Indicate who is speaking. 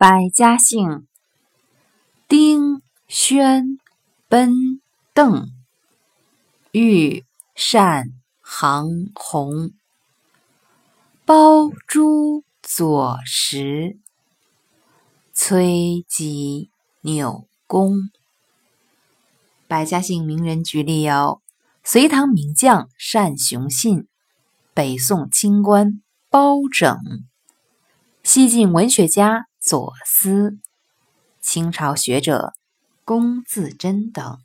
Speaker 1: 百家姓：丁、宣、奔、邓、玉、单、杭、洪、包、朱、左、石、崔、吉、钮、公。百家姓名人举例有：隋唐名将单雄信，北宋清官包拯，西晋文学家左思，清朝学者龚自珍等。